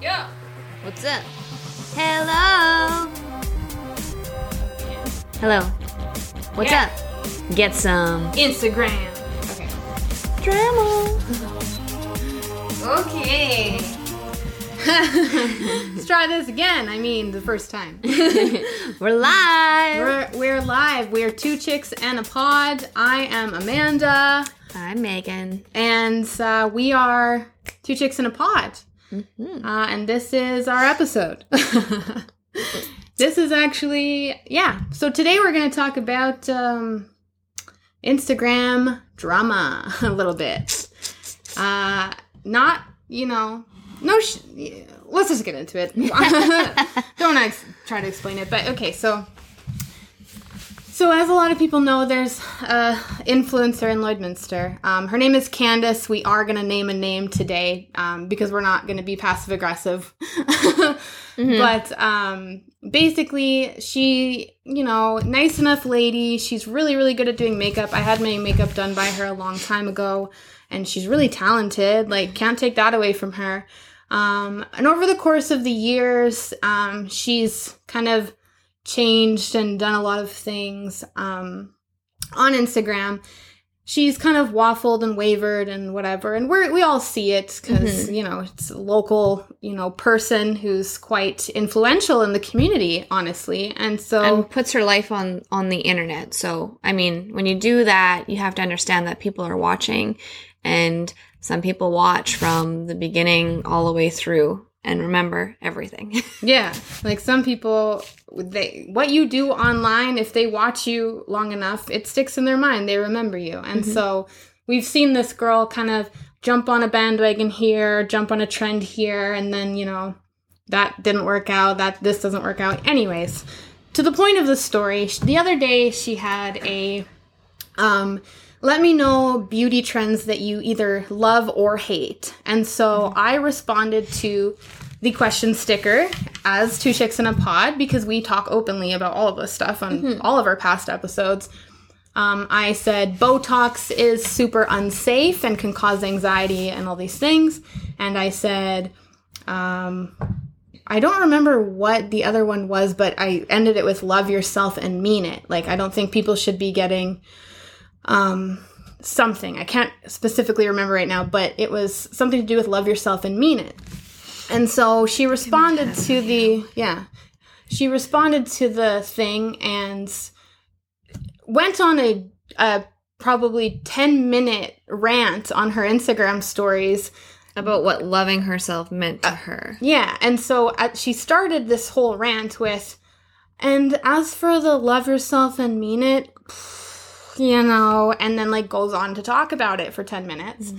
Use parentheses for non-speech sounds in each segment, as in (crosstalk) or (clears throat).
Yeah. What's up? Hello. Hello. What's Yeah. up? Get some Instagram. Okay. drama. Okay. (laughs) Let's try this again. I mean, the first time. (laughs) We're live. We're, we're live. We're two chicks and a pod. I am Amanda, I'm Megan. and uh, we are two chicks and a pod. Mhm. Uh, and this is our episode. (laughs) this is actually, yeah. So today we're going to talk about um, Instagram drama (laughs) a little bit. Uh, not, you know, no, sh- let's just get into it. (laughs) Don't ex- try to explain it, but okay, so. So, as a lot of people know, there's a influencer in Lloydminster. Um, her name is Candice. We are going to name a name today um, because we're not going to be passive aggressive. (laughs) But um, basically, she, you know, nice enough lady. She's really, really good at doing makeup. I had my makeup done by her a long time ago, and she's really talented. Like, can't take that away from her. Um, and over the course of the years, um, she's kind of changed and done a lot of things um, on Instagram. She's kind of waffled and wavered and whatever, and we we all see it because you know it's a local you know person who's quite influential in the community, honestly, and so And puts her life on on the internet. So, I mean, when you do that, you have to understand that people are watching and some people watch from the beginning all the way through and remember everything. (laughs) Yeah, like some people, they what you do online, if they watch you long enough, it sticks in their mind. They remember you, and so we've seen this girl kind of jump on a bandwagon here, jump on a trend here, and then you know that didn't work out. That this doesn't work out. Anyways, to the point of the story, the other day she had a um, let me know beauty trends that you either love or hate. And so I responded to the question sticker as two chicks in a pod because we talk openly about all of this stuff on all of our past episodes. Um, I said Botox is super unsafe and can cause anxiety and all these things. And I said, um, I don't remember what the other one was, but I ended it with love yourself and mean it. Like, I don't think people should be getting um, something. I can't specifically remember right now, but it was something to do with love yourself and mean it. And so she responded to the, yeah, she responded to the thing and went on a, a probably 10 minute rant on her Instagram stories About what loving herself meant to her. yeah, and so uh, she started this whole rant with, and as for the love yourself and mean it, (sighs) you know, and then like goes on to talk about it for 10 minutes.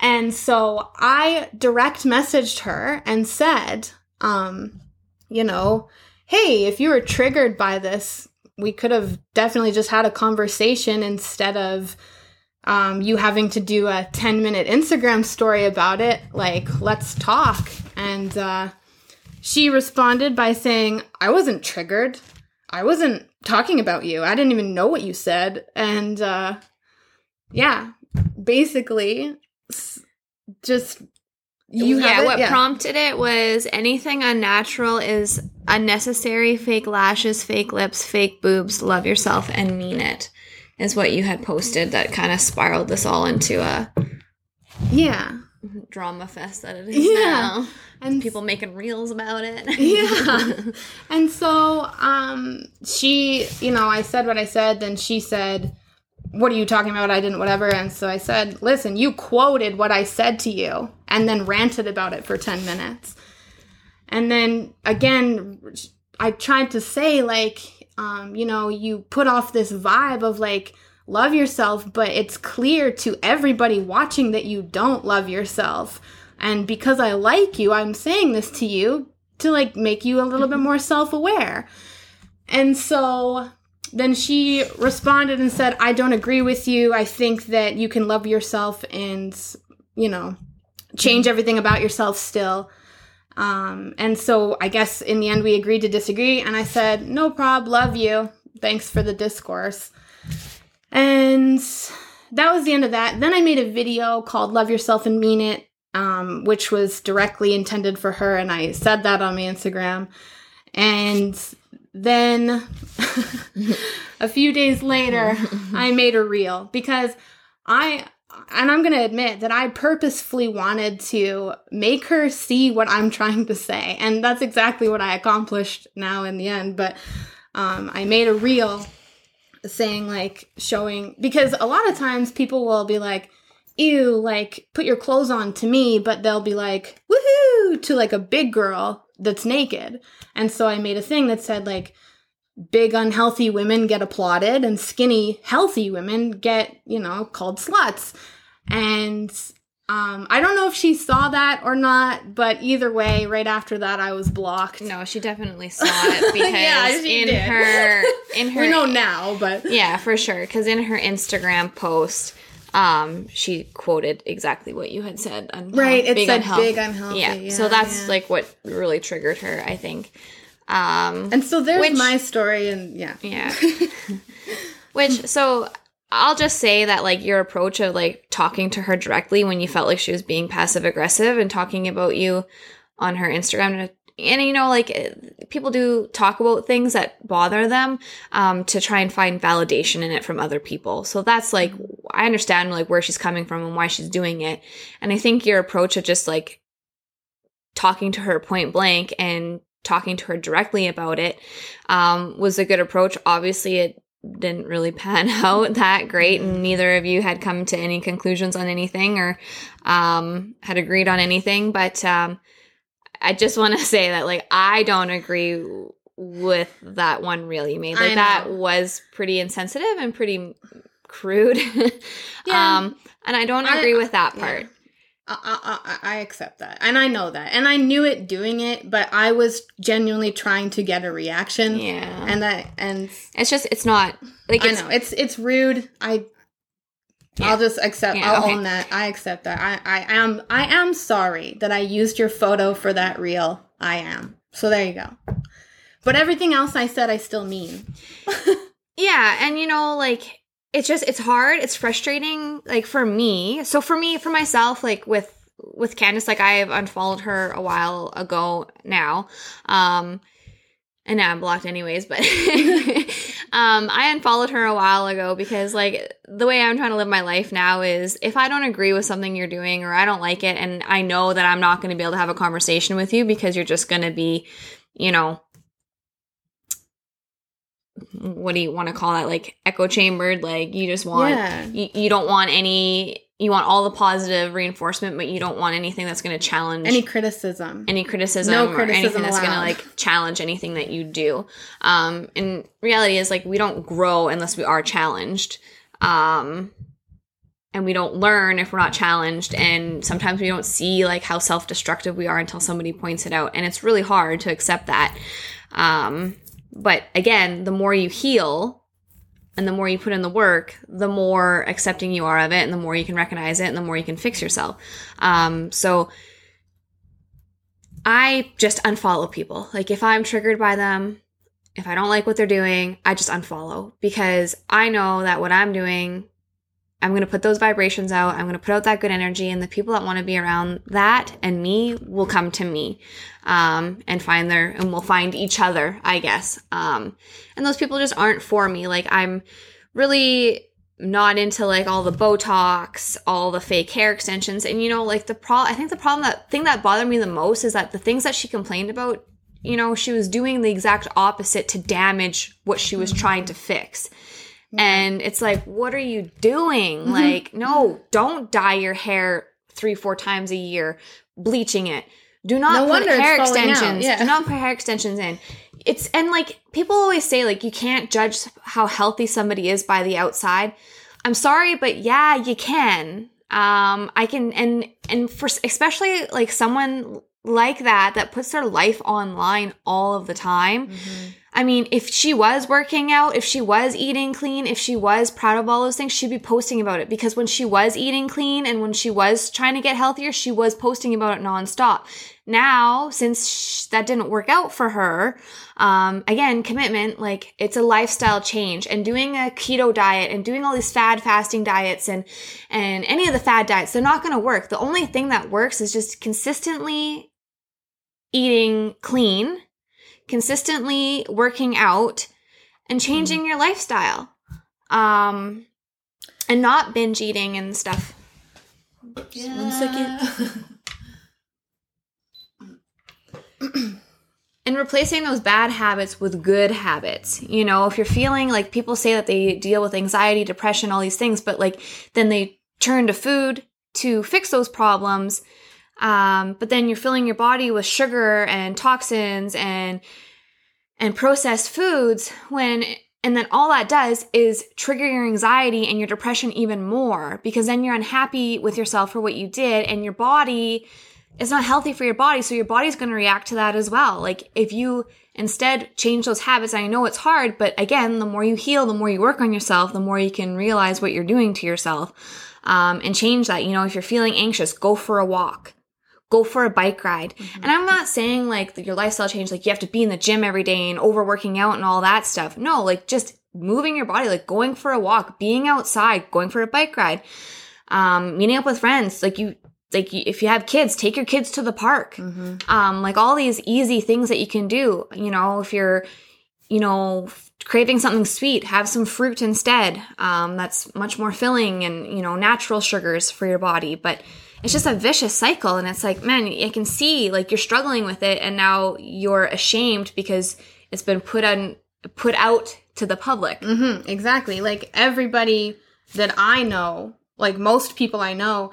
And so I direct messaged her and said, um, you know, hey, if you were triggered by this, we could have definitely just had a conversation instead of um, you having to do a 10 minute Instagram story about it. Like, let's talk. And uh, she responded by saying, I wasn't triggered. I wasn't talking about you. I didn't even know what you said. And uh, yeah, basically, just you yeah, what yeah. prompted it was anything unnatural is unnecessary, fake lashes, fake lips, fake boobs, love yourself and mean it. Is what you had posted that kind of spiraled this all into a yeah. drama fest that it is Yeah. now. And People making reels about it. (laughs) yeah. (laughs) and so um she, you know, I said what I said, then she said, What are you talking about? I didn't whatever. And so I said, Listen, you quoted what I said to you and then ranted about it for 10 minutes. And then again, I tried to say, like, um, you know, you put off this vibe of like, love yourself, but it's clear to everybody watching that you don't love yourself. And because I like you, I'm saying this to you to like make you a little bit more self aware. And so then she responded and said, I don't agree with you. I think that you can love yourself and, you know, change everything about yourself still. Um, and so I guess in the end we agreed to disagree. And I said, no prob, love you. Thanks for the discourse. And that was the end of that. Then I made a video called Love Yourself and Mean It. um, which was directly intended for her, and I said that on my Instagram. And then (laughs) a few days later, I made a reel because I and I'm going to admit that I purposefully wanted to make her see what I'm trying to say. And that's exactly what I accomplished now in the end. But um, I made a reel saying, like, showing, because a lot of times people will be like, ew, like, put your clothes on to me, but they'll be like, woohoo, to like a big girl that's naked. And so I made a thing that said, like, big unhealthy women get applauded and skinny healthy women get you know called sluts and um, I don't know if she saw that or not, but either way, right after that, I was blocked. No, she definitely (laughs) saw it because yeah, in did. her in (laughs) her we know now, but yeah, for sure. Because in her Instagram post, um, she quoted exactly what you had said. right, it said big unhealthy. Yeah, yeah so that's yeah. like what really triggered her, I think. Um, and so there's which, my story, and yeah, yeah. (laughs) which so I'll just say that like your approach of like talking to her directly when you felt like she was being passive aggressive and talking about you on her Instagram and, you know like people do talk about things that bother them um, to try and find validation in it from other people. So that's like I understand like where she's coming from and why she's doing it. And I think your approach of just like talking to her point blank and talking to her directly about it um, was a good approach. Obviously, it didn't really (laughs) pan out that great, and neither of you had come to any conclusions on anything or um, had agreed on anything. But um, I just want to (laughs) say that, like, I don't agree with that one really made. Like, that was pretty insensitive and pretty crude. (laughs) yeah. um, and I don't agree I, with that part. Yeah. I, I, I accept that. And I know that. And I knew it doing it, but I was genuinely trying to get a reaction. Yeah. And that and it's just it's not like it's, I know. It's it's rude. I yeah. I'll just accept yeah, I'll okay. own that. I accept that. I, I am I am sorry that I used your photo for that reel. I am. So there you go. But everything else I said I still mean. (laughs) yeah, and you know, like it's just it's hard it's frustrating like for me so for me for myself like with with candice like i've unfollowed her a while ago now um and now i'm blocked anyways but (laughs) um i unfollowed her a while ago because like the way i'm trying to live my life now is if i don't agree with something you're doing or i don't like it and i know that i'm not going to be able to have a conversation with you because you're just going to be you know what do you want to call that like echo chambered like you just want yeah. you, you don't want any you want all the positive reinforcement but you don't want anything that's going to challenge any criticism. any criticism no or anything that's going to like challenge anything that you do. Um and reality is like we don't grow unless we are challenged. Um and we don't learn if we're not challenged and sometimes we don't see like how self-destructive we are until somebody points it out and it's really hard to accept that. Um but again, the more you heal and the more you put in the work, the more accepting you are of it and the more you can recognize it and the more you can fix yourself. Um, so I just unfollow people. Like if I'm triggered by them, if I don't like what they're doing, I just unfollow because I know that what I'm doing I'm going to put those vibrations out. I'm going to put out that good energy, and the people that want to be around that and me will come to me um, and find their, and we'll find each other, I guess. Um, and those people just aren't for me. Like, I'm really not into like all the Botox, all the fake hair extensions. And, you know, like the problem, I think the problem that thing that bothered me the most is that the things that she complained about, you know, she was doing the exact opposite to damage what she was trying to fix. And it's like, what are you doing? Mm-hmm. Like, no, don't dye your hair three, four times a year, bleaching it. Do not no put hair extensions. Yeah. Do not put hair extensions in. It's and like people always say, like, you can't judge how healthy somebody is by the outside. I'm sorry, but yeah, you can. Um, I can and and for especially like someone like that that puts their life online all of the time. Mm-hmm I mean, if she was working out, if she was eating clean, if she was proud of all those things, she'd be posting about it because when she was eating clean and when she was trying to get healthier, she was posting about it nonstop. Now, since sh- that didn't work out for her, um, again, commitment, like it's a lifestyle change and doing a keto diet and doing all these fad fasting diets and, and any of the fad diets, they're not going to work. The only thing that works is just consistently eating clean consistently working out and changing your lifestyle um and not binge eating and stuff Yeah. one second. (clears throat) and replacing those bad habits with good habits you know if you're feeling like people say that they deal with anxiety depression all these things but like then they turn to food to fix those problems um, but then you're filling your body with sugar and toxins and and processed foods when and then all that does is trigger your anxiety and your depression even more because then you're unhappy with yourself for what you did and your body is not healthy for your body. So your body's going to react to that as well. Like if you instead change those habits i know it's hard but again the more you heal the more you work on yourself the more you can realize what you're doing to yourself um, and change that. You know if you're feeling anxious go for a walk go for a bike ride. And I'm not saying like your lifestyle change, like you have to be in the gym every day and overworking out and all that stuff. No, like just moving your body, like going for a walk, being outside, going for a bike ride, um, meeting up with friends. Like you, like you- if you have kids, take your kids to the park. Um, like all these easy things that you can do. You know, if you're, you know, craving something sweet, have some fruit instead. Um, that's much more filling and, you know, natural sugars for your body. But it's just a vicious cycle. And it's like, man, I can see like you're struggling with it and now you're ashamed because it's been put on, put out to the public. hmm exactly. Like everybody that I know, like most people I know,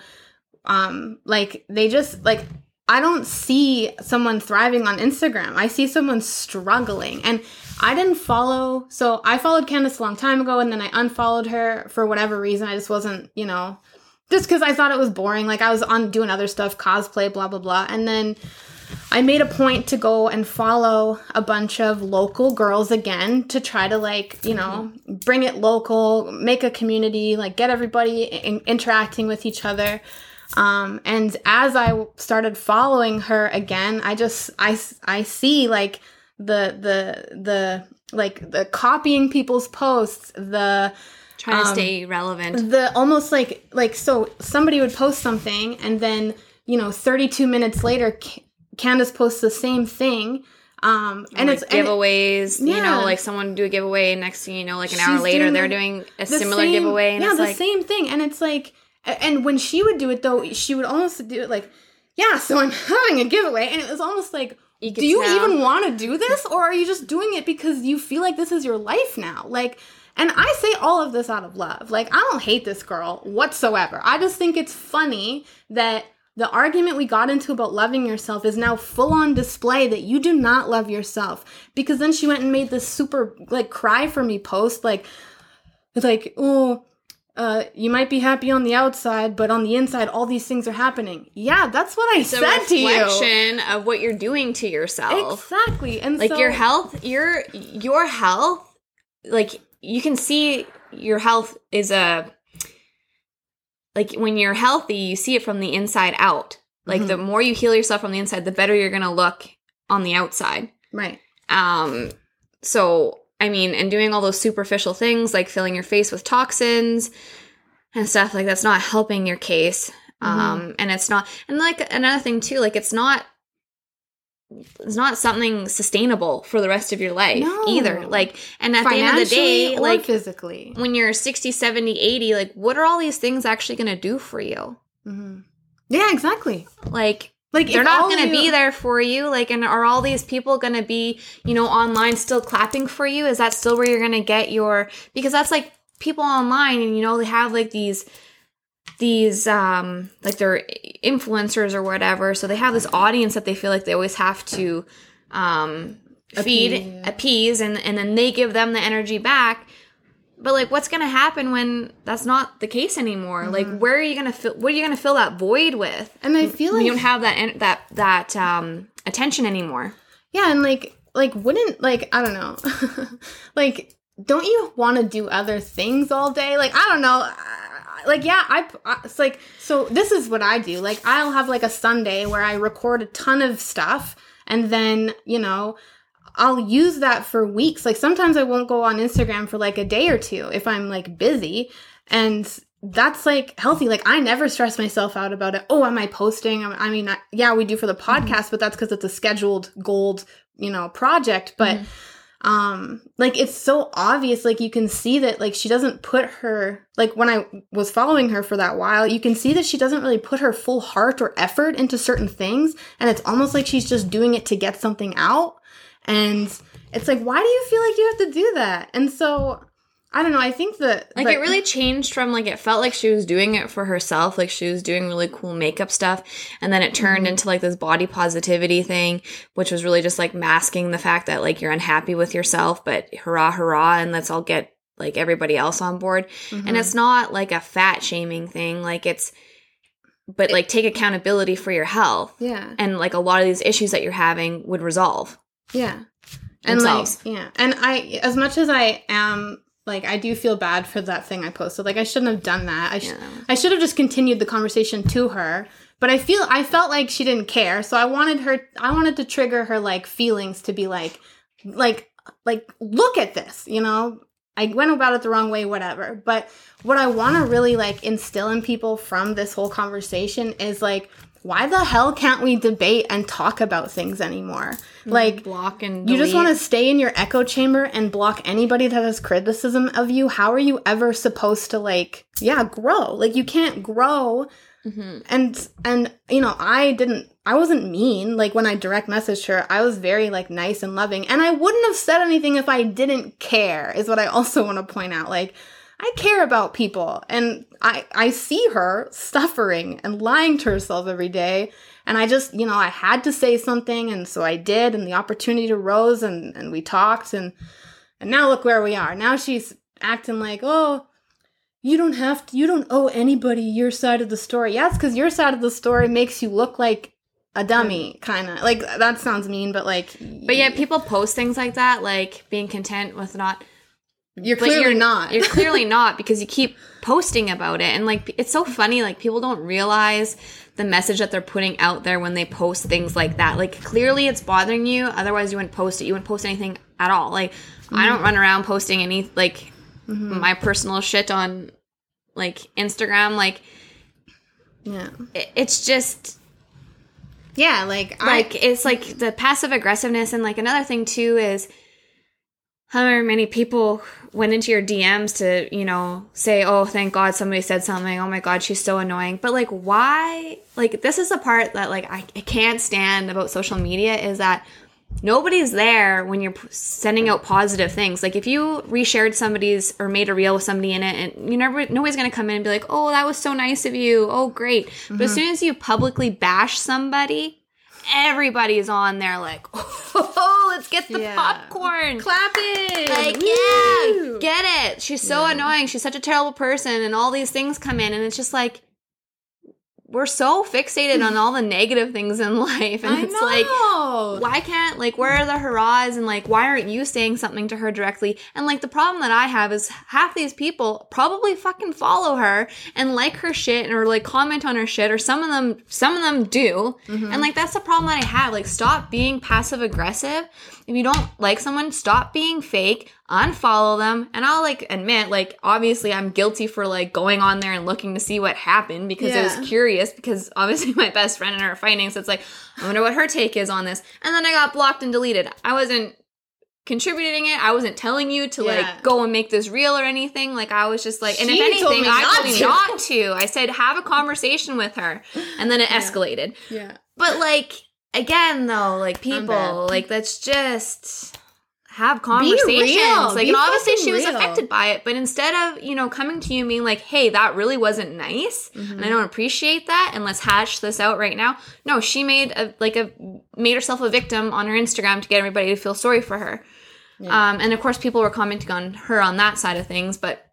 um, like they just like I don't see someone thriving on Instagram. I see someone struggling. And I didn't follow so I followed Candice a long time ago and then I unfollowed her for whatever reason. I just wasn't, you know, just because I thought it was boring. Like I was on doing other stuff, cosplay, blah blah blah. And then I made a point to go and follow a bunch of local girls again to try to like, you know, bring it local, make a community, like get everybody in- interacting with each other. Um, and as I started following her again, I just I I see like the the the like the copying people's posts, the Trying to stay relevant. the almost like like so somebody would post something and then you know 32 minutes later C- candice posts the same thing um and like it's and it- giveaways, you know, like someone do a giveaway, next thing you know, like an She's hour later, they're doing a similar same- giveaway, and yeah the like, same thing and it's like and when she would do it though she would almost do it like yeah so i'm (laughs) having a giveaway and it was almost like You do you tell. even want to do this or are you just doing it because you feel like this is your life now like and i say all of this out of love like i don't hate this girl whatsoever i just think it's funny that the argument we got into about loving yourself is now full on display that you do not love yourself because then she went and made this super like cry for me post like it's like oh uh, you might be happy on the outside, but on the inside, all these things are happening. Yeah, that's what I it's said to you. reflection of what you're doing to yourself. Exactly, and like so, your health your your health like you can see your health is a like when you're healthy you see it from the inside out like Mm-hmm. the more you heal yourself from the inside the better you're going to look on the outside right. um so i mean and doing all those superficial things like filling your face with toxins and stuff like that's not helping your case Mm-hmm. um and it's not and like another thing too like it's not it's not something sustainable for the rest of your life No. either like and at the end of the day like physically. when you're 60 70 80 like what are all these things actually going to do for you hmm Yeah, exactly. like Like they're not going to you- be there for you like and are all these people going to be you know online still clapping for you is that still where you're going to get your because that's like people online and you know they have like these these um like they're influencers or whatever so they have this audience that they feel like they always have to um feed Appease. appease and and then they give them the energy back but like what's gonna happen when that's not the case anymore like Mm-hmm. where are you gonna fill what are you gonna fill that void with And I feel like you don't have that that that um attention anymore Yeah, and like like wouldn't like I don't know, (laughs) like don't you want to do other things all day? Like I don't know. Like yeah, I, I it's like so this is what I do. Like I'll have like a Sunday where I record a ton of stuff and then, you know, I'll use that for weeks. Like sometimes I won't go on Instagram for like a day or two if I'm like busy. And that's like healthy. Like I never stress myself out about it. Oh, am I posting? I mean, I, yeah, we do for the podcast, mm-hmm. but that's because it's a scheduled gold, you know, project. But mm-hmm. Um, like it's so obvious. Like you can see that like she doesn't put her like when I was following her for that while, you can see that she doesn't really put her full heart or effort into certain things, and it's almost like she's just doing it to get something out. And it's like, why do you feel like you have to do that? And so I don't know. I think that like it really changed from like it felt like she was doing it for herself, like she was doing really cool makeup stuff, and then it turned mm-hmm. into like this body positivity thing, which was really just like masking the fact that like you're unhappy with yourself, but hurrah, hurrah, and let's all get like everybody else on board. Mm-hmm. And it's not like a fat shaming thing, like it's but like take accountability for your health. Yeah. And like a lot of these issues that you're having would resolve. Yeah. And themselves. like yeah. And I as much as I am like I do feel bad for that thing I posted. Like I shouldn't have done that. I sh- yeah. I should have just continued the conversation to her. But I feel I felt like she didn't care. So I wanted her I wanted to trigger her like feelings to be like like like look at this, you know? I went about it the wrong way whatever. But what I want to really like instill in people from this whole conversation is like why the hell can't we debate and talk about things anymore? Mm, like block and delete. you just want to stay in your echo chamber and block anybody that has criticism of you. How are you ever supposed to like yeah, grow? Like you can't grow. Mm-hmm. And and you know, I didn't I wasn't mean. Like when I direct messaged her, I was very like nice and loving. And I wouldn't have said anything if I didn't care. Is what I (laughs) also want to point out. Like I care about people and I, I see her suffering and lying to herself every day. And I just, you know, I had to say something. And so I did. And the opportunity arose and, and we talked. And, and now look where we are. Now she's acting like, oh, you don't have to, you don't owe anybody your side of the story. Yes, because your side of the story makes you look like a dummy, mm. kind of. Like, that sounds mean, but like. But yeah, people post things like that, like being content with not you're clearly you're, not. you're clearly (laughs) not because you keep posting about it. And like, it's so funny. Like, people don't realize the message that they're putting out there when they post things like that. Like, clearly it's bothering you. Otherwise, you wouldn't post it. You wouldn't post anything at all. Like, mm-hmm. I don't run around posting any, like, mm-hmm. my personal shit on, like, Instagram. Like, yeah. It, it's just. Yeah, like, like, I, it's like the passive aggressiveness. And, like, another thing, too, is however many people went into your DMs to, you know, say, oh, thank God somebody said something. Oh my God, she's so annoying. But like, why? Like, this is the part that like I, I can't stand about social media is that nobody's there when you're sending out positive things. Like, if you reshared somebody's or made a reel with somebody in it, and you never, nobody's gonna come in and be like, oh, that was so nice of you. Oh, great. Mm-hmm. But as mm-hmm. soon as you publicly bash somebody, everybody's on there like, (laughs) oh, let's get the yeah. popcorn. Clap it. Like, Woo. yeah, get it. She's so yeah. annoying. She's such a terrible person. And all these things come in. And it's just like, we're so fixated on all the negative things in (laughs) life. And I it's know. like why can't like where are the hurrahs? And like why aren't you saying something to her directly? And like the problem that i have is half these people probably fucking follow her and like her shit or like comment on her shit or some of them some of them do. Mm-hmm. and like that's the problem that i have. Like stop being passive aggressive if you don't like someone stop being fake unfollow them and i'll like admit like obviously i'm guilty for like going on there and looking to see what happened because yeah. i was curious because obviously (laughs) my best friend and her are fighting so it's like i wonder what her take is on this. And then i got blocked and deleted. I wasn't contributing it. I wasn't telling you to yeah. like go and make this real or anything. Like i was just like and if anything i told you not to. I said have a conversation with her. And then it yeah. escalated. Yeah. But like again though like people like that's just have conversations. Like, Be and obviously she was real. affected by it, but instead of, you know, coming to you being like, hey, that really wasn't nice, mm-hmm. and I don't appreciate that, and let's hash this out right now. No, she made a, like a, made herself a victim on her Instagram to get everybody to feel sorry for her. Yeah. Um, and of course, people were commenting on her on that side of things, but,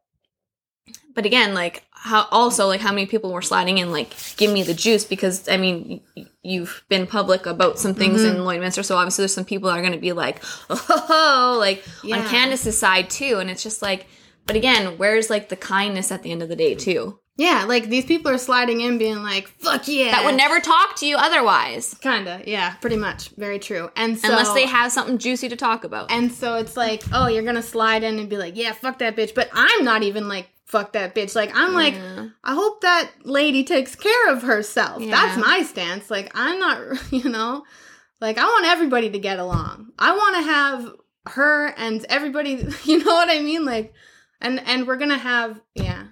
but again, like, how also like how many people were sliding in like give me the juice because I mean y- you've been public about some things Mm-hmm. in Lloydminster so obviously there's some people that are going to be like (laughs) oh like Yeah. on Candice's side too and it's just like but again where's like the kindness at the end of the day too Yeah, like these people are sliding in being like, fuck yeah. that would never talk to you otherwise Kinda, yeah, pretty much. Very true. And so unless they have something juicy to talk about And so it's like, oh, you're gonna slide in and be like, yeah, fuck that bitch. But I'm not even like, fuck that bitch. Like, I'm like, I hope that lady takes care of herself. Yeah. That's my stance. Like, I'm not, (laughs) you know, like, I want everybody to get along. I want to have her and everybody, (laughs) you know what I mean? Like, and, and we're gonna have, yeah.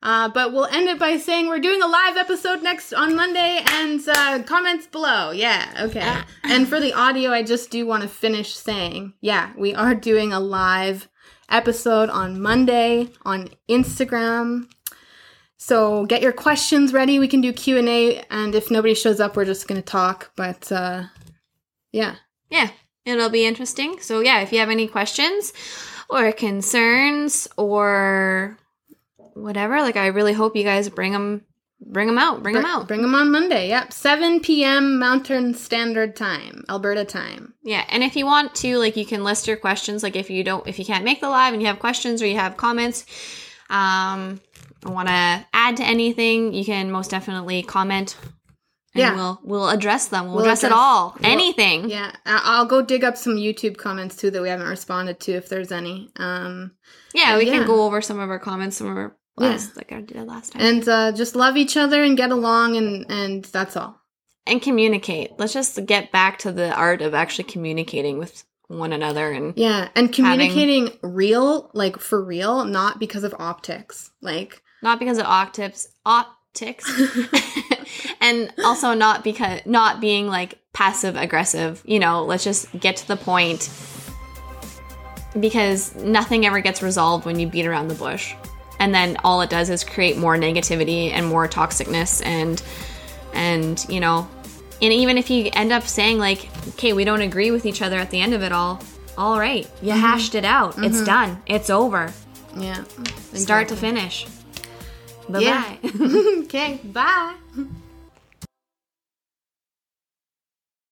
Uh, but we'll end it by saying we're doing a live episode next on Monday and uh, comments below. Yeah, okay. and for the audio, I just do want to finish saying, yeah, we are doing a live episode on Monday on Instagram. So get your questions ready. We can do Q and A, and if nobody shows up, we're just gonna talk. But uh, yeah, yeah it'll be interesting so yeah if you have any questions or concerns or whatever like i really hope you guys bring them bring them out bring them out Bring them on Monday. Yep, 7 p.m. Mountain Standard Time, Alberta time. yeah and if you want to like you can list your questions like if you don't if you can't make the live and you have questions or you have comments um want to add to anything you can most definitely comment and Yeah. we'll we'll address them we'll, We'll address, it address- all we'll- anything Yeah, I'll go dig up some YouTube comments too that we haven't responded to if there's any. Um, yeah we yeah. can go over some of our comments some of our last like i did last time and uh, just love each other and get along, and and that's all. and communicate. Let's just get back to the art of actually communicating with one another and Yeah, and communicating real, like for real, not because of optics. Like, not because of optics optics (laughs) (laughs) and also not because not being like passive aggressive. You know, let's just get to the point because nothing ever gets resolved when you beat around the bush. And then all it does is create more negativity and more toxicness and and you know and even if you end up saying like okay we don't agree with each other at the end of it all all right you mm-hmm. hashed it out. It's mm-hmm. done. It's over. Yeah, start to finish. Bye Yeah. (laughs) okay, bye.